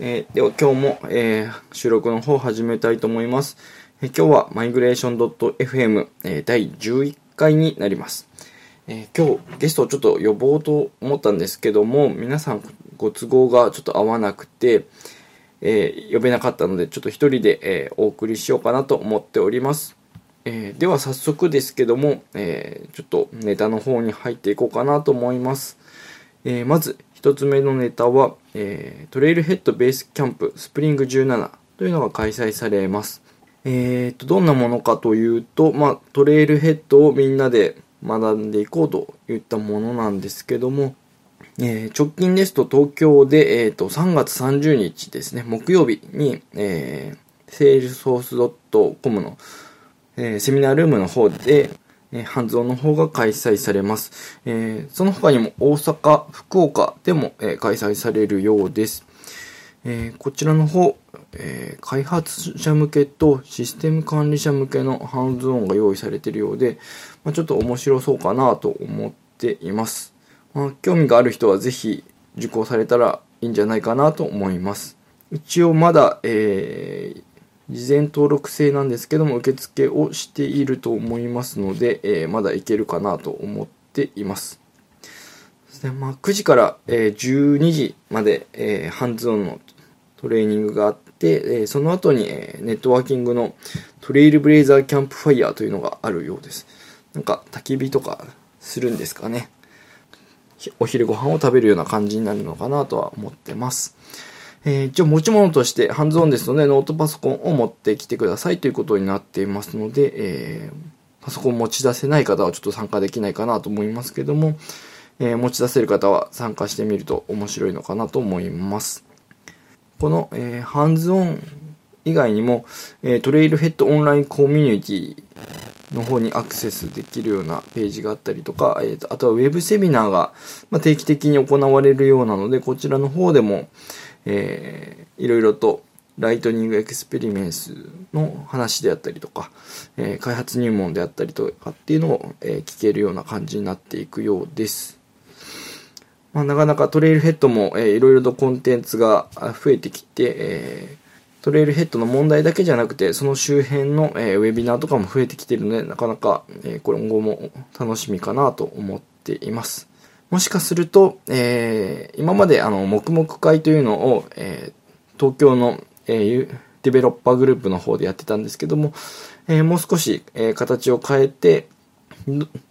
えー、では今日も、えー、収録の方を始めたいと思います。えー、今日はマイグレーション .fm、えー、第11回になります。え、今日ゲストをちょっと呼ぼうと思ったんですけども、皆さんご都合がちょっと合わなくて、え、呼べなかったので、ちょっと一人で、え、お送りしようかなと思っております。え、では早速ですけども、え、ちょっとネタの方に入っていこうかなと思います。え、まず、一つ目のネタは、えー、 Trailhead Basecamp Spring 17というのが開催されます。えーと、どんなものかというと、まあ、 Trailhead をみんなで学んでいこうといったものなんですけども、えー、直近ですと東京で、えーと、3月30日ですね、木曜日に、えー、salesforce.com の、えー、セミナールームの方で、えー、ハンズオンの方が開催されます。えー、その他にも大阪、福岡でも、えー、開催されるようです。えこちらの方、え開発者向けとシステム管理者向けのハンズオンが用意されているようで、まあ、ちょっと面白そうかなと思っています。まあ、興味がある人はぜひ受講されたらいいんじゃないかなと思います。一応まだ、えー、事前登録制なんですけども、受付をしていると思いますので、えー、まだいけるかなと思っています。でまあ、9時から、え、12時まで、えー、ハンズオンのトレーニングがあって、え、その後に、え、ネットワーキングのトレイルブレイザーキャンプファイヤーというのがあるようです。なんか焚き火とかするんですかね。お昼ご飯を食べるような感じになるのかなとは思ってます。えー、一応持ち物としてハンズオンですのでノートパソコンを持ってきてくださいということになっていますので、えー、パソコン持ち出せない方はちょっと参加できないかなと思いますけども、えー、持ち出せる方は参加してみると面白いのかなと思います。この、えー、ハンズオン以外にも、えー、トレイルヘッドオンラインコミュニティの方にアクセスできるようなページがあったりとか、えーと、あとはウェブセミナーが、まあ、定期的に行われるようなので、こちらの方でも、えー、いろいろと Lightning Experience の話であったりとか、えー、開発入門であったりとかっていうのを、えー、聞けるような感じになっていくようです。まあ、なかなか Trailhead も、えー、いろいろとコンテンツが増えてきて、えー、 Trailhead の問題だけじゃなくて、その周辺の、えー、ウェビナーとかも増えてきてるので、なかなか、えー、今後も楽しみかなと思っています。もしかすると、えー、今まであの、黙々会というのを、えー、東京の、えー、デベロッパーグループの方でやってたんですけども、えー、もう少し、えー、形を変えて、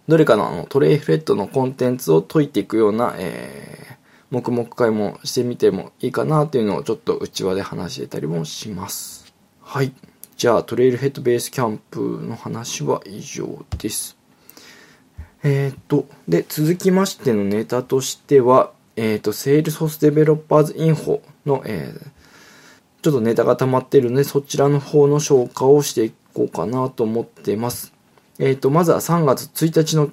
どれかのあのトレイフレットのコンテンツを解いていくような、えー、黙々会もしてみてもいいかなというのをちょっと内輪で話してたりもします。はい。じゃあ、トレイルヘッドベースキャンプの話は以上です。えっ、と、で、続きましてのネタとしては、えっ、ー、と、Salesforce Developers Info の、えー、ちょっとネタが溜まっているので、そちらの方の消化をしていこうかなと思っています。えっ、と、まずは3月1日の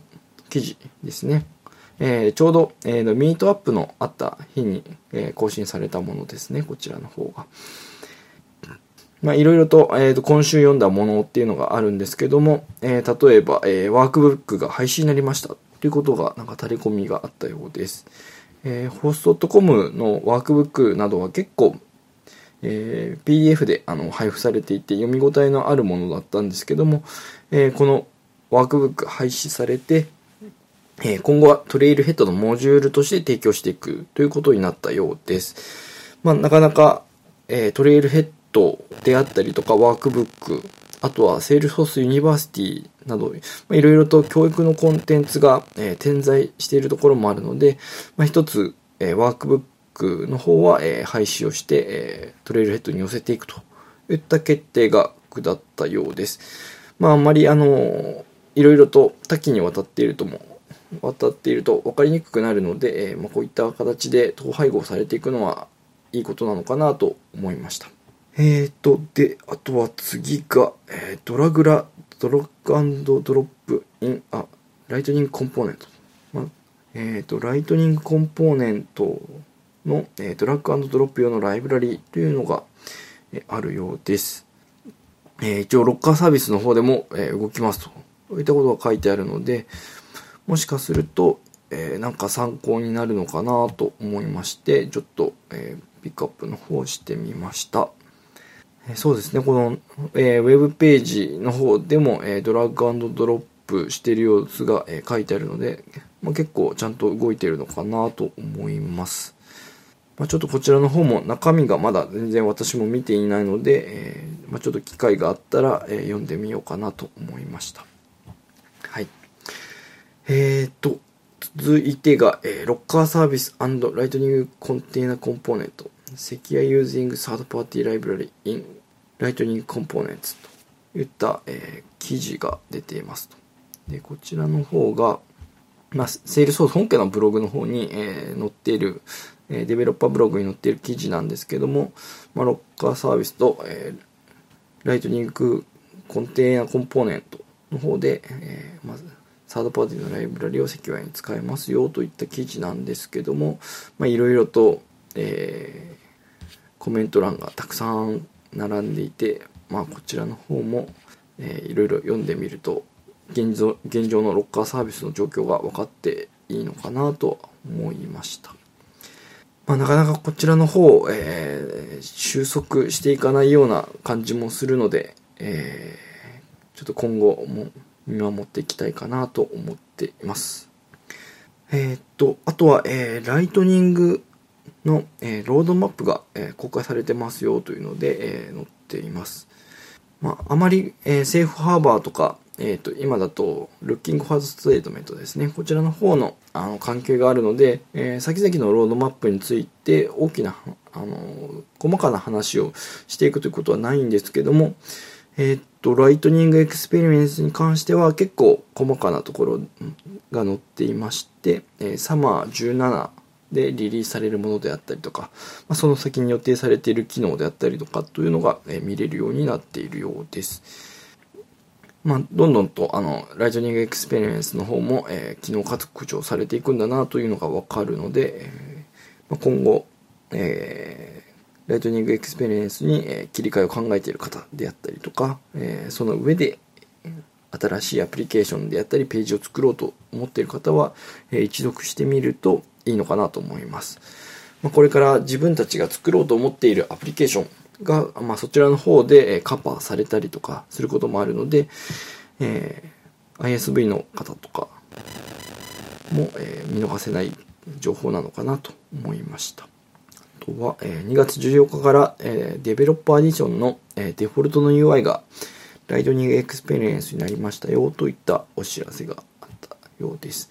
記事ですね。えー、ちょうど、えー、ミートアップのあった日に、えー、更新されたものですね、こちらの方が。まあ、いろいろと、えっ、ー、と、今週読んだものっていうのがあるんですけども、えー、例えば、えー、ワークブックが廃止になりましたということが、なんか垂れ込みがあったようです。えー、ホスト .com のワークブックなどは結構、えー、PDF であの配布されていて読み応えのあるものだったんですけども、えー、このワークブック廃止されて、えー、今後はトレイルヘッドのモジュールとして提供していくということになったようです。まあ、なかなか、えー、 Trailhead であったりとか Workbook、あとは Salesforce University など、いろいろと教育のコンテンツが、えー、点在しているところもあるので、まあ、一つ、えー、 Workbook の方は、えー、廃止をして、えー、 Trailhead に寄せていくといった決定が下ったようです。まあ、あんまりあのいろいろと多岐にわたっているとも渡っていると分かりにくくなるので、え、まあ、こういった形で統廃合されていくのはいいことなのかなと思いました。えーと、で、あとは次が、えー、ドラグラ、ドロックドロップイン、あ、ライトニングコンポーネント。ま、えーと、ライトニングコンポーネントの、えー、ドラッグドロップ用のライブラリというのが、えー、あるようです。えー、一応、ロッカーサービスの方でも、えー、動きますと。そういったことが書いてあるので、もしかすると、えー、なんか参考になるのかなと思いまして、ちょっと、えー、ピックアップの方してみました。そうですね、この、えー、ウェブページの方でも、えー、ドラッグドロップしてる様子が、えー、書いてあるので、まあ、結構ちゃんと動いてるのかなと思います。まあ、ちょっとこちらの方も中身がまだ全然私も見ていないので、えー、まあ、ちょっと機会があったら、え、読んでみようかなと思いました。はい。えーと、続いてが、え、ロッカーサービスライトニングコンテナコンポーネント Secure Using Third Party Library in Lightning Components といった、えー、記事が出ていますと。で、こちらの方が、まあ、セールソース本家のブログの方に、えー、載っているえデベロッパーブログに載っている記事なんですけども、まあ、ロッカーサービスと、えー、ライトニングコンテーナコンポーネントの方で、えー、まず、サードパーティーのライブラリをセキュアに使えますよといった記事なんですけども、まあ、いろいろと、えー、コメント欄がたくさん並んでいて、まあ、こちらの方も、えー、いろいろ読んでみると現状、現状のロッカーサービスの状況が分かっていいのかなと思いました。まあ、なかなかこちらの方、えー、収束していかないような感じもするので、えー、ちょっと今後も見守っていきたいかなと思っています。えー、っと、あとは、えー、 Lightning の、えー、ロードマップが、えー、公開されてますよというので、えー、載っています。まあ、あまり、えー、 Safe Harbor とか、え、ー、と、今だと、Looking Forward Statement ですね。こちらの方の、あの、関係があるので、えー、先々のロードマップについて、大きな、あの、細かな話をしていくということはないんですけども、えっ、と、 Lightning Experience に関しては結構細かなところが載っていまして、えー、 Summer 17でリリースされるものであったりとか、まあ、その先に予定されている機能であったりとかというのが、え、見れるようになっているようです。まあ、どんどんと、あの、 Lightning Experience の方も、えー、機能拡張されていくんだなというのがわかるので、え、まあ、今後、えー、 Lightning Experience に、え、切り替えを考えている方であったりとか、えー、その上で、新しいアプリケーションであったり、ページを作ろうと思っている方は、え、一読してみるといいのかなと思います。ま、これから自分たちが作ろうと思っているアプリケーション、が、まあ、そちらの方でカバーされたりとかすることもあるので、えー、ISV の方とかも、えー、見逃せない情報なのかなと思いました。あとは、えー、2月14日から、え、 Developer Edition の、え、デフォルトの UI が Lightning Experience になりましたよといったお知らせがあったようです。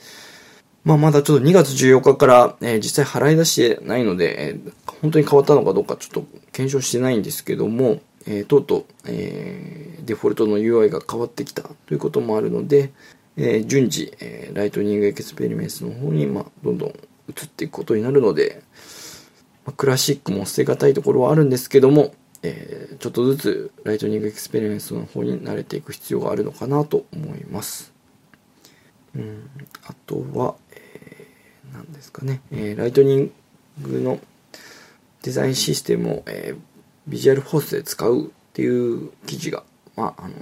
まあ、まだちょっと2月14日から、えー、実際払い出してないので、えー、本当に変わったのかどうかちょっと検証してないんですけども、えー、とうとう、えー、デフォルトの UI が変わってきたということもあるので、えー、順次、えー、 Lightning Experience の方に、まあ、どんどん移っていくことになるので、まあ、クラシックも捨てがたいところはあるんですけども、えー、ちょっとずつ Lightning Experience の方に慣れていく必要があるのかなと思います。うん、あとは、なんですかね、えー、 Lightning のデザインシステムを、えー、 Visualforce で使うっていう記事が、まあ、あの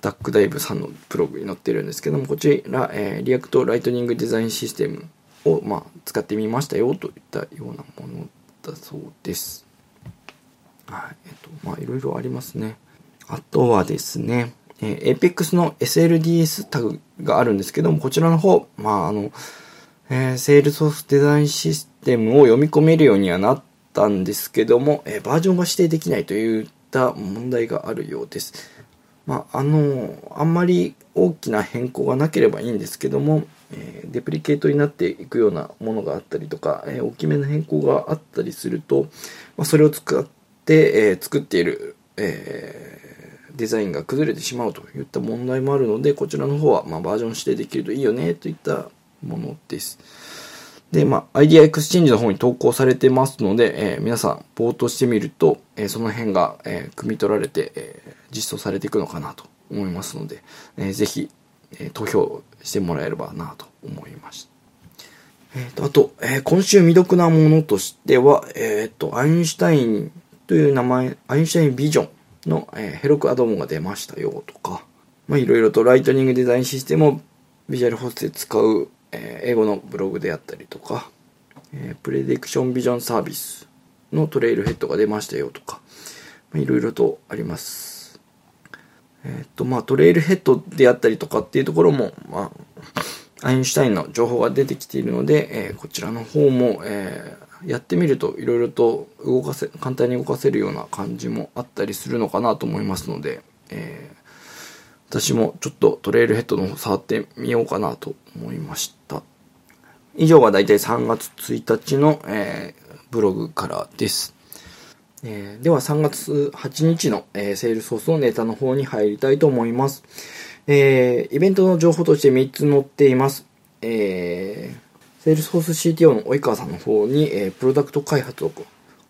ダックダイブさんのブログに載ってるんですけども、こちら、えー、 React Lightning Design System を、まあ、使ってみましたよといったようなものだそうです。はい。えっ、と、まあ、いろいろありますね。あとはですね、えー、Apex の SLDS タグがあるんですけども、こちらの方、まあ、あの、えー、 Salesforce Design System を読み込めるようにはなったんですけども、えー、バージョンが指定できないといった問題があるようです。まあ、あの、あんまり大きな変更がなければいいんですけども、えー、デプリケートになっていくようなものがあったりとか、えー、大きめの変更があったりすると、まあ、それを使って、えー、作っている、えー、デザインが崩れてしまうといった問題もあるので、こちらの方は、まあ、バージョン指定できるといいよねといったものです。で、まあ、 IdeaExchange の方に投稿されてますので、えー、皆さん、 vote してみると、えー、その辺が、えー、汲み取られて、え実装されていくのかなと思いますので、えー、ぜひ、え投票してもらえればなと思いました。えっ、と、あと、え今週未読なものとしては、えっ、と、 Einstein という名前、 Einstein Vision の、え Heroku アドオンが出ましたよとか、まあ、いろいろとライトニングデザインシステムをビジュアルホスで使うえー、英語のブログであったりとか、えー、プレディクションビジョンサービスのトレイルヘッドが出ましたよとか、まあ、いろいろとあります。えっ、と、まあ、トレイルヘッドであったりとかっていうところも、まあ、アインシュタインの情報が出てきているので、えー、こちらの方も、えー、やってみるといろいろと動かせ、簡単に動かせるような感じもあったりするのかなと思いますので、え、私もちょっと Trailhead の方触ってみようかなと思いました。以上がだいたい3月1日の、えー、ブログからです。えー、では3月8日の、えー、 Salesforce のネタの方に入りたいと思います。えー、イベントの情報として3つ載っています。えー、 Salesforce CTO の及川さんの方に、えー、プロダクト開発を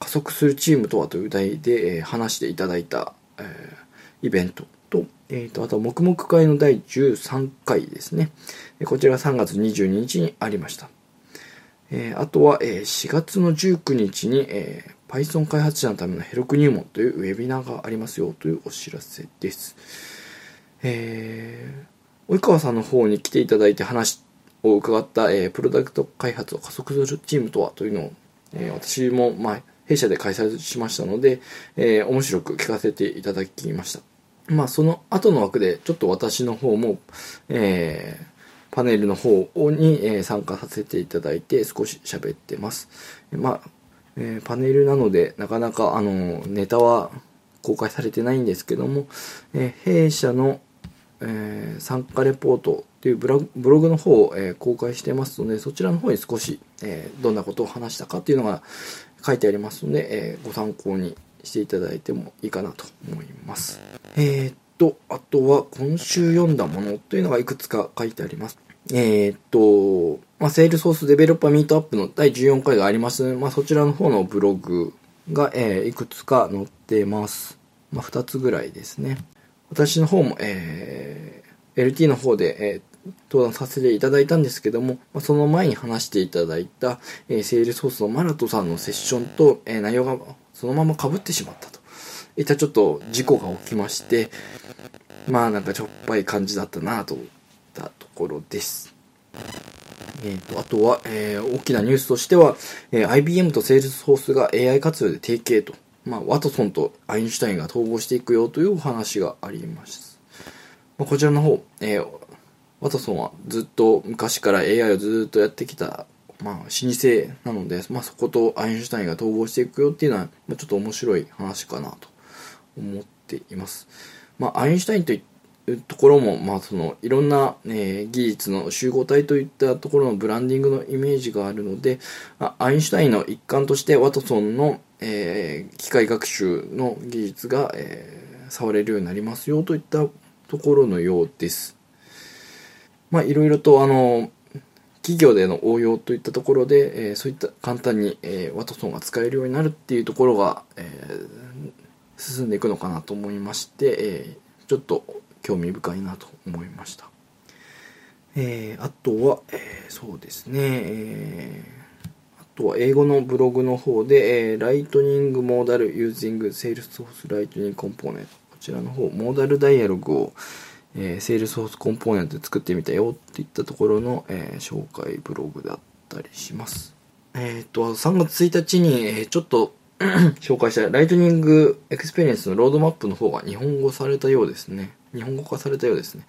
加速するチームとはという題で、えー、話していただいた、えー、イベントと、えーと、あとは黙々会の第13回ですね。こちらが3月22日にありました。えー、あとは、えー、4月の19日に、えー、Python 開発者のためのヘロク入門というウェビナーがありますよというお知らせです。え、及川さんの方に来ていただいて話を伺った、え、プロダクト開発を加速するチームとはというのを、え、私も、まあ、弊社で開催しましたので、え、面白く聞かせていただきました。まあ、その後の枠で、ちょっと私の方も、えー、パネルの方に、え参加させていただいて少し喋ってます。まあ、え、パネルなのでなかなかあのネタは公開されてないんですけども、え、弊社の、え、参加レポートというブログの方を、え公開してますのでそちらの方に少し、えどんなことを話したかっていうのが書いてありますので、えご参考にしていただいてもいいかなと思います。えー、っと、あとは今週読んだものというのがいくつか書いてあります。えー、っと、まあ、セールソースデベロッパーミートアップの第14回があります、まあ、そちらの方のブログが、えー、いくつか載ってます。まあ、2つぐらいですね。私の方も、えー、LT の方で、えー、登壇させていただいたんですけども、まあ、その前に話していただいた、えー、 Salesforce のマラトさんのセッションと、えー、内容がそのまま被ってしまったと。いったちょっと事故が起きまして、まあなんかしょっぱい感じだったなとたところです。えーと、あとは、えー、大きなニュースとしては、えー、IBM と Salesforce が AI 活用で提携と、まあ、ワトソンとアインシュタインが統合していくよというお話があります。まあ、こちらの方、えー、ワトソンはずっと昔から AI をずっとやってきた、まあ、老舗なので、まあ、そことアインシュタインが統合していくよっていうのは、まあ、ちょっと面白い話かなと思っています。まあ、アインシュタインといってところも、まあ、そのいろんな、えー、技術の集合体といったところのブランディングのイメージがあるのでアインシュタインの一環としてワトソンの、えー、機械学習の技術が、えー、触れるようになりますよといったところのようです。まあ、いろいろとあの企業での応用といったところで、え、そういった簡単に、え、ワトソンが使えるようになるっていうところが、え、進んでいくのかなと思いまして、え、ちょっと興味深いなと思いました。えー、あとは、えー、そうですね、えー、あとは英語のブログの方で、えー、 Lightning Modal using Salesforce Lightning Component こちらの方、モーダルダイアログを、えー、Salesforce Component で作ってみたよっていったところの、えー、紹介ブログだったりします。えっ、ー、と、3月1日に、えー、ちょっと 紹介した Lightning Experience のロードマップの方が日本語されたようですね。日本語化されたようですね。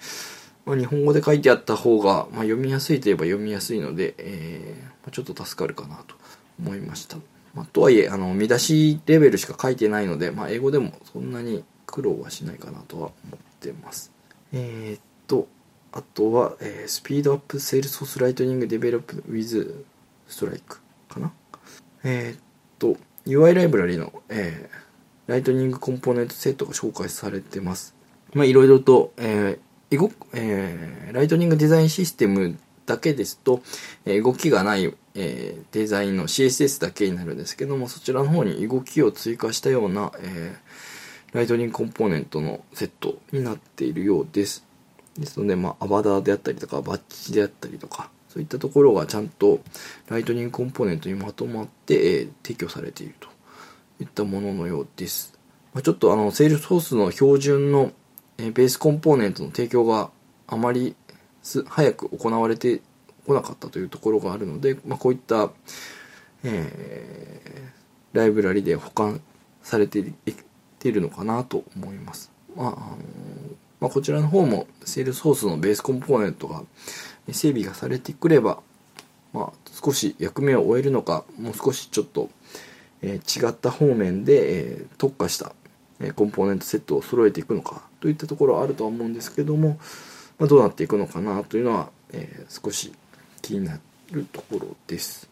まあ、日本語で書いてあった方が、まあ、読みやすいといえば読みやすいので、えー、まあ、ちょっと助かるかなと思いました。まあ、とはいえ、あの、見出しレベルしか書いてないので、まあ、英語でもそんなに苦労はしないかなとは思ってます。えー、っと、あとは、えー、 Speed Up Salesforce Lightning Development with Strike かなえー、っと、UI ライブラリの、えー、 Lightning コンポーネントセットが紹介されてます。まあ、いろいろと、えー、動えー、ライトニングデザインシステムだけですと、え、動きがない、え、デザインの CSS だけになるんですけども、そちらの方に動きを追加したような、え、ライトニングコンポーネントのセットになっているようです。ですので、まあ、アバダーであったりとか、バッジであったりとか、そういったところがちゃんとライトニングコンポーネントにまとまって、えー、提供されているといったもののようです。まあ、ちょっとあの、 Salesforce の標準のえベースコンポーネントの提供があまり早く行われてこなかったというところがあるので、まあ、こういった、えー、ライブラリで補完されているのかなと思います。まあ、あのまあ、こちらの方も Salesforce のベースコンポーネントが整備がされてくれば、まあ、少し役目を終えるのか、もう少しちょっと、えー、違った方面で、えー、特化した、コンポーネントセットを揃えていくのかといったところはあるとは思うんですけども、まあ、どうなっていくのかなというのは、え少し気になるところです。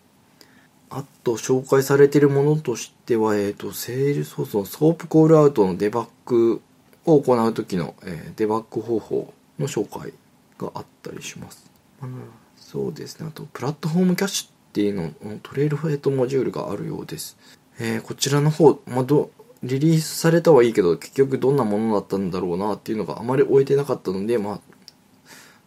あと紹介されているものとしては、えっ、ー、と、セールソースのソープコールアウトのデバッグを行う時の、えー、デバッグ方法の紹介があったりします。うん、そうですね。あと、プラットフォームキャッシュっていうののトレイルフェイトモジュールがあるようです。えー、こちらの方、まあ、ど、リリースされたはいいけど、結局どんなものだったんだろうなっていうのがあまり終えてなかったので、まあ、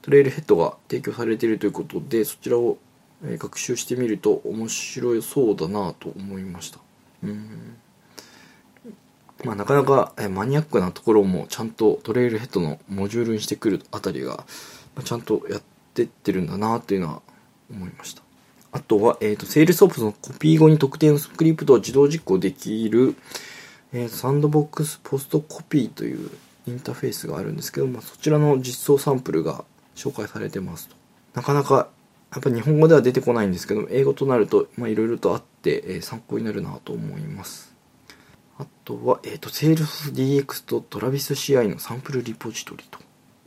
トレイルヘッドが提供されているということで、そちらを学習してみると面白そうだなと思いました。うんまあ、なかなかマニアックなところもちゃんと Trailhead のモジュールにしてくるあたりがちゃんとやってってるんだなというのは思いました。あとは、えっ、ー、と、 Sandbox のコピー後に特定のスクリプトを自動実行できる、えー、 Sandbox Post Copy というインターフェースがあるんですけど、まあ、そちらの実装サンプルが紹介されてますと。なかなか、やっぱ日本語では出てこないんですけど、英語となると、まあ、いろいろとあって、えー、参考になるなと思います。あとは、えっ、ー、と、セールス DX とトラビス CI のサンプルリポジトリと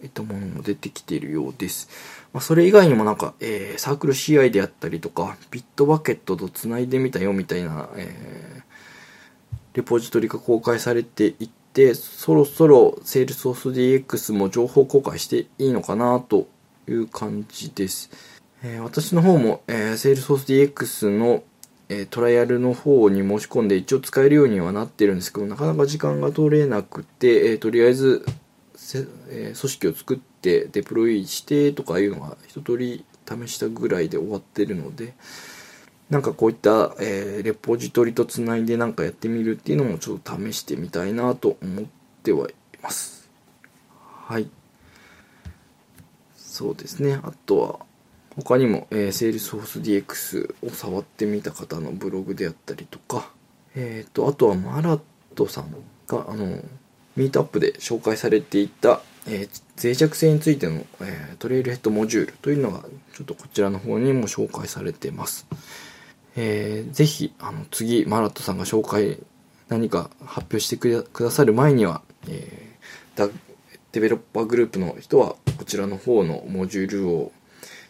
いったものも出てきているようです。まあ、それ以外にもなんか、えー、サークル CI であったりとか、ビットバケットと繋いでみたよみたいな、え、レポジトリが公開されていって、そろそろ Salesforce DX も情報公開していいのかなという感じです。えー、私の方も、えー、Salesforce DX の、えー、トライアルの方に申し込んで一応使えるようにはなってるんですけど、なかなか時間が取れなくて、えー、とりあえず、えー、組織を作ってデプロイしてとかいうのが一通り試したぐらいで終わってるので、なんかこういった、えー、レポジトリとつないでなんかやってみるっていうのもちょっと試してみたいなと思ってはいます。はい。そうですね。あとは、他にも、えー、Salesforce DX を触ってみた方のブログであったりとか、えっ、ー、と、あとはマラットさんが、あの、ミートアップで紹介されていた、えー、脆弱性についての、えー、トレイルヘッドモジュールというのがちょっとこちらの方にも紹介されています。えー、ぜひあの次マラットさんが紹介何か発表してくださる前には、えー、デベロッパーグループの人はこちらの方のモジュールを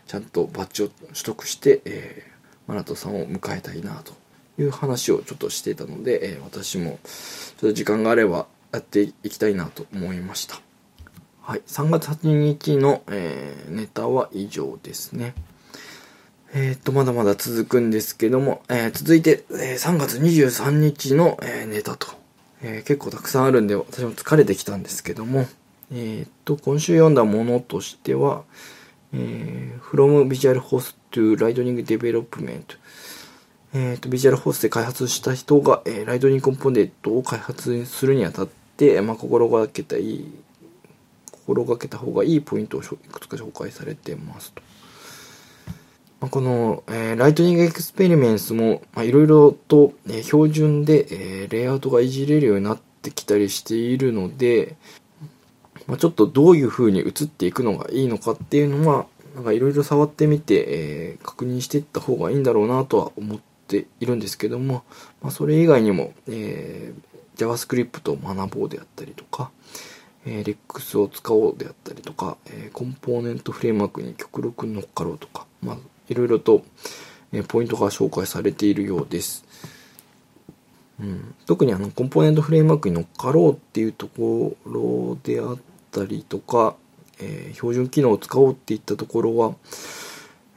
ちゃんとバッジを取得して、えー、マラトさんを迎えたいなという話をちょっとしていたので、えー、私もちょっと時間があればやっていきたいなと思いました。はい。3月8日の、えー、ネタは以上ですね。えっ、と、まだまだ続くんですけども、えー、続いて、えー、3月23日の、えネタと、え結構たくさんあるんで、私も疲れてきたんですけども、えっ、と、今週読んだものとしては、え From Visualforce to Lightning Development えっ、と、Visual Host で開発した人が、えー、 Lightning Component を開発するにあたって、まあ、心がけたいい、心がけた方がいいポイントをいくつか紹介されてますと。まあ、この、えー、 Lightning Experience も、いろいろと、え、標準で、えー、レイアウトがいじれるようになってきたりしているので、まあ、ちょっとどういう風に移っていくのがいいのかっていうのは、なんかいろいろ触ってみて、えー、確認していった方がいいんだろうなとは思っているんですけども、まあ、それ以外にも、えー、JavaScript を学ぼうであったりとか、えー、REX を使おうであったりとか、えー、コンポーネントフレームワークに極力乗っかろうとか、まあ、いろいろと、え、ポイントが紹介されているようです。うん、特にあのコンポーネントフレームワークに乗っかろうっていうところであったりとか、えー、標準機能を使おうっていったところは、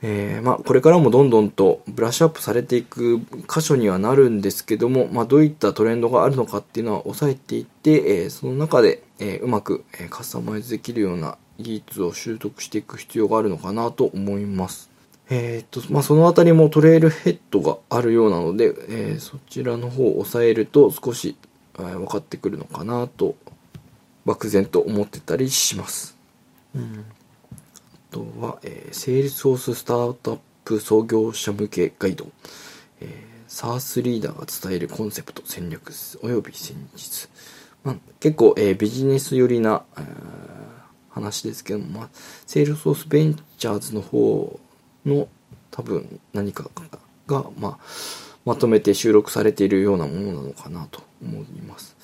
えー、まあ、これからもどんどんとブラッシュアップされていく箇所にはなるんですけども、まあ、どういったトレンドがあるのかっていうのは抑えていって、えー、その中で、え、うまく、えカスタマイズできるような技術を習得していく必要があるのかなと思います。えっと、まあ、そのあたりもトレイルヘッドがあるようなので、えそちらの方を抑えると少し、え分かってくるのかなと、漠然と思ってたりします。うんとは、えー、 Salesforce スタートアップ創業者向けガイド、えー、SARS リーダーが伝えるコンセプト、戦略および戦術。まあ、結構、えー、ビジネス寄りな、えー、話ですけども、まあ、 Salesforce Ventures の方の多分何かが、まあ、まとめて収録されているようなものなのかなと思います。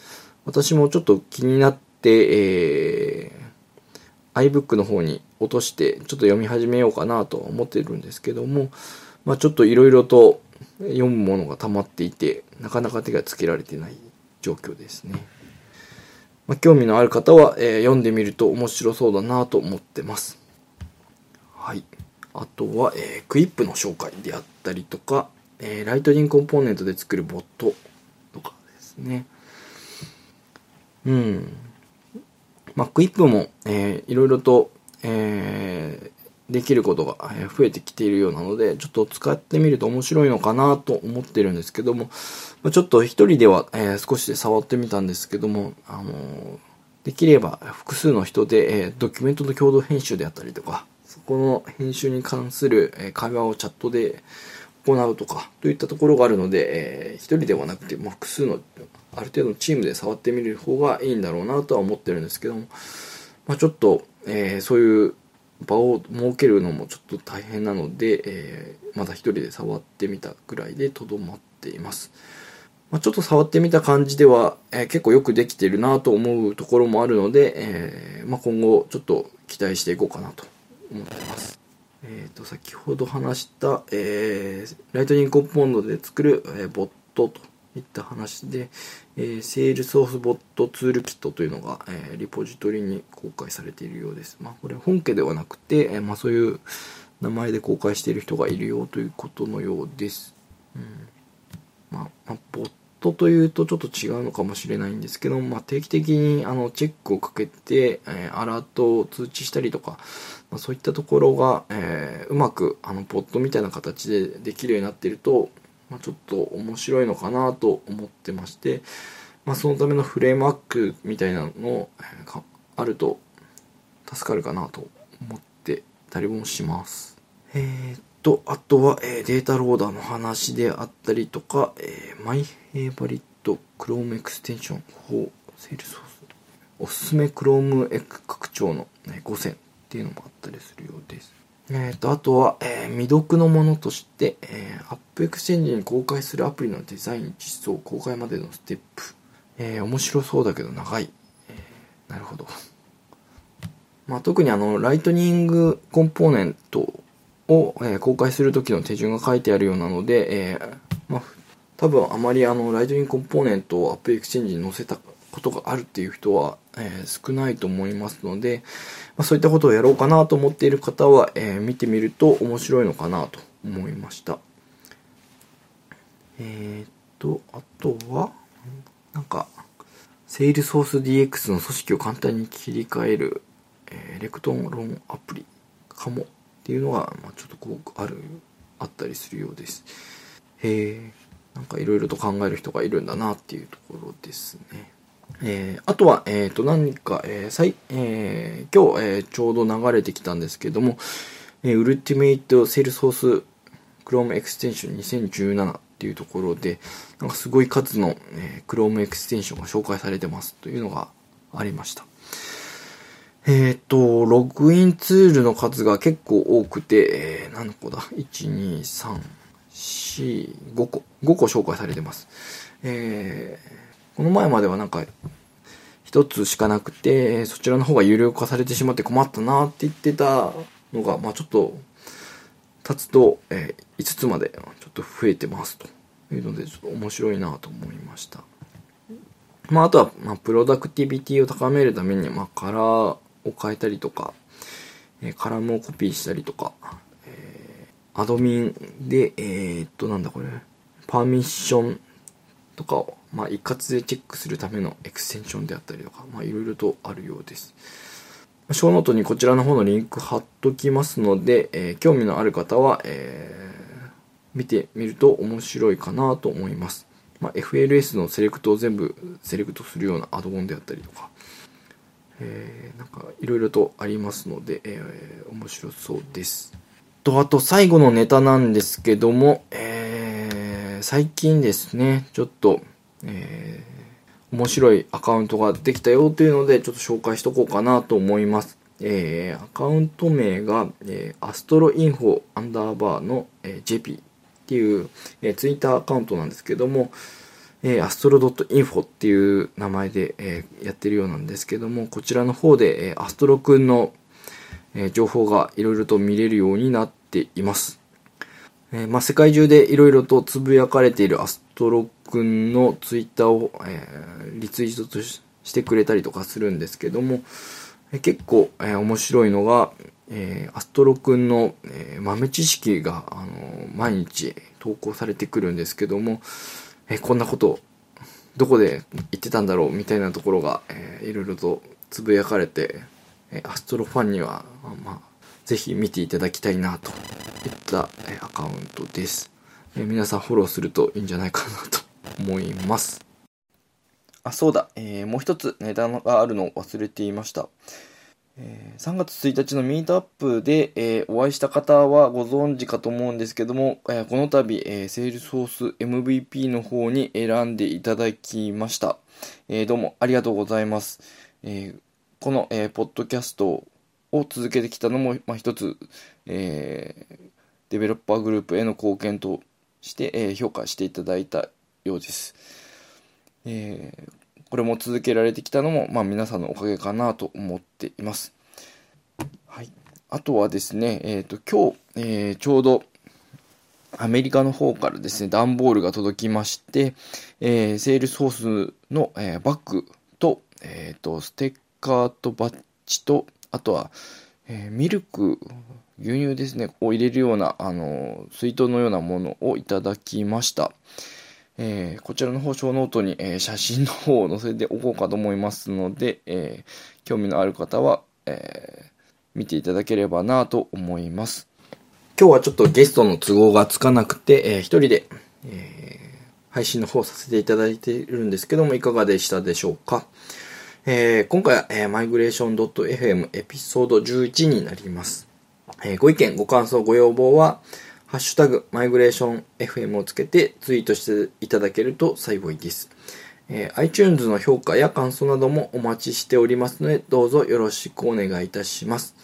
私もちょっと気になって、えー、iBook の方に落としてちょっと読み始めようかなと思ってるんですけども、まあ、ちょっといろいろと読むものが溜まっていて、なかなか手がつけられてない状況ですね。まあ、興味のある方は、えー、読んでみると面白そうだなと思ってます。はい。あとは、えー、クイップの紹介であったりとか、えー、ライトニングコンポーネントで作るボットとかですね。うん。まあ、クイップも、えー、いろいろと、えー、できることが増えてきているようなので、ちょっと使ってみると面白いのかなと思ってるんですけども、まあちょっと一人では、えー、少し触ってみたんですけども、あのー、できれば複数の人で、えー、ドキュメントの共同編集であったりとか、この編集に関する、会話をチャットで行うとか、といったところがあるので、えー、一人ではなくて、まあ、複数の、ある程度のチームで触ってみる方がいいんだろうなとは思ってるんですけども、まあ、ちょっと、えー、そういう場を設けるのもちょっと大変なので、えー、まだ一人で触ってみたぐらいでとどまっています。まあ、ちょっと触ってみた感じでは、えー、結構よくできてるなと思うところもあるので、えー、まあ、今後ちょっと期待していこうかなと思ってます。えっ、ー、と、先ほど話した、えー、 Lightning Component で作る、えー、ボットといった話で、えー、 Salesforce Bot Toolkit というのが、えー、リポジトリに公開されているようです。まあ、これ本家ではなくて、えー、まあ、そういう名前で公開している人がいるよということのようです。うん、トというとちょっと違うのかもしれないんですけど、まあ、定期的にあのチェックをかけて、えー、アラートを通知したりとか、まあ、そういったところが、えー、うまくあのポットみたいな形でできるようになっていると、まあ、ちょっと面白いのかなと思ってまして、まあ、そのためのフレームワークみたいなのがあると助かるかなと思ってたりもします。えーと、あとは、えー、 Data Loader の話であったりとか、えー、 My Favorite Chrome Extension for Salesforce おすすめ Chrome エク拡張の、ね、5選っていうのもあったりするようです。えっ、ー、と、あとは、えー、未読のものとして、えー、 AppExchange に公開するアプリのデザイン、実装、公開までのステップ。えー、面白そうだけど長い。えー、なるほど。まあ、特にあの、 Lightning Component を、えー、公開する時の手順が書いてあるようなので、えー、まあ、多分あまりあの、 Lightning Component を AppExchange に載せたことがあるっていう人は、えー、少ないと思いますので、まあ、そういったことをやろうかなと思っている方は、え、見てみると面白いのかなと思いました。え、っと、あとは、なんか、セールソース DX の組織を簡単に切り替える、え、レクトンロンアプリかもっていうのが、まあ、ちょっとこうあるあったりするようです。へえなんかいろいろと考える人がいるんだなっていうところですね。えー、あとは、えっ、ー、と、何か、えー、最、えー、今日、えー、ちょうど流れてきたんですけども、えー、Ultimate Salesforce Chrome Extension 2017っていうところで、なんかすごい数の、えー、Chrome Extension が紹介されてますというのがありました。えっ、ー、と、ログインツールの数が結構多くて、えー、何個だ ?1、2、3、4、5個。5個紹介されてます。えー、この前まではなんか、一つしかなくて、そちらの方が有料化されてしまって困ったなって言ってたのが、まあちょっと、経つと、えー、5つまでちょっと増えてますというので、ちょっと面白いなと思いました。まああとは、まあプロダクティビティを高めるために、まあカラー、を変えたりとか、え、カラムをコピーしたりとか、え、アドミンで、えー、っと、なんだこれ、パーミッションとかを、まあ、一括でチェックするためのエクステンションであったりとか、まあ、いろいろとあるようです。ショーノートにこちらの方のリンク貼っときますので、えー、興味のある方は、えー、見てみると面白いかなと思います。まあ、FLS のセレクトを全部セレクトするようなアドオンであったりとか、えー、なんかいろいろとありますので、えー、面白そうです。と、あと最後のネタなんですけども、えー、最近ですね、ちょっと、えー、面白いアカウントができたよというので、ちょっと紹介しとこうかなと思います。えー、アカウント名が、えー、アストロインフォアンダーバーの、えー、JP っていう、えー、ツイッターアカウントなんですけども、えー、アストロ .info っていう名前で、えー、やってるようなんですけども、こちらの方で、えー、アストロくんの、えー、情報がいろいろと見れるようになっています。えー、まあ、世界中でいろいろとつぶやかれているアストロくんのツイッターを、えー、リツイートとしてくれたりとかするんですけども、えー、結構、えー、面白いのが、えー、アストロくんの、えー、豆知識が、あの、毎日投稿されてくるんですけども、えこんなことどこで言ってたんだろうみたいなところが、えー、いろいろとつぶやかれて、えアストロファンには、まあ、ぜひ見ていただきたいなといった、えアカウントです、え皆さんフォローするといいんじゃないかなと思います。あそうだ、えー、もう一つネタがあるのを忘れていました。え3月1日のミートアップで、えお会いした方はご存知かと思うんですけども、えこの度、えー、 Salesforce MVP の方に選んでいただきました。えどうもありがとうございます。えこの、えポッドキャストを続けてきたのも、まあ、一つ、えデベロッパーグループへの貢献として、え評価していただいたようです。これも続けられてきたのも、まあ、皆さんのおかげかなと思っています。はい。あとはですね、え、ー、と、今日、えー、ちょうど、アメリカの方からですね、段ボールが届きまして、えー、 Salesforce の、えー、バッグと、え、ー、と、ステッカーとバッジと、あとは、え、ミルク、牛乳ですね、を入れるような、あの、水筒のようなものをいただきました。えー、こちらの方、ショーノートに、えー、写真の方を載せておこうかと思いますので、えー、興味のある方は、え見ていただければなと思います。今日はちょっとゲストの都合がつかなくて、えー、一人で、え配信の方させていただいているんですけども、いかがでしたでしょうか？え今回は、えー、マイグレーション .fm エピソード11になります。えご意見、ご感想、ご要望は、ハッシュタグ、マイグレーション FM をつけてツイートしていただけると幸いです。えー、iTunes の評価や感想などもお待ちしておりますので、どうぞよろしくお願いいたします。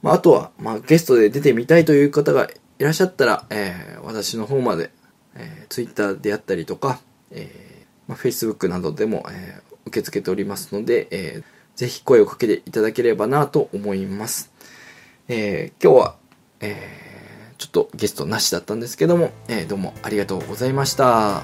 まあ、あとは、まあ、ゲストで出てみたいという方がいらっしゃったら、えー、私の方まで、えー、Twitter であったりとか、えーまあ、Facebook などでも、えー、受け付けておりますので、えー、ぜひ声をかけていただければなと思います。えー、今日は、えーちょっとゲストなしだったんですけども、えー、どうもありがとうございました。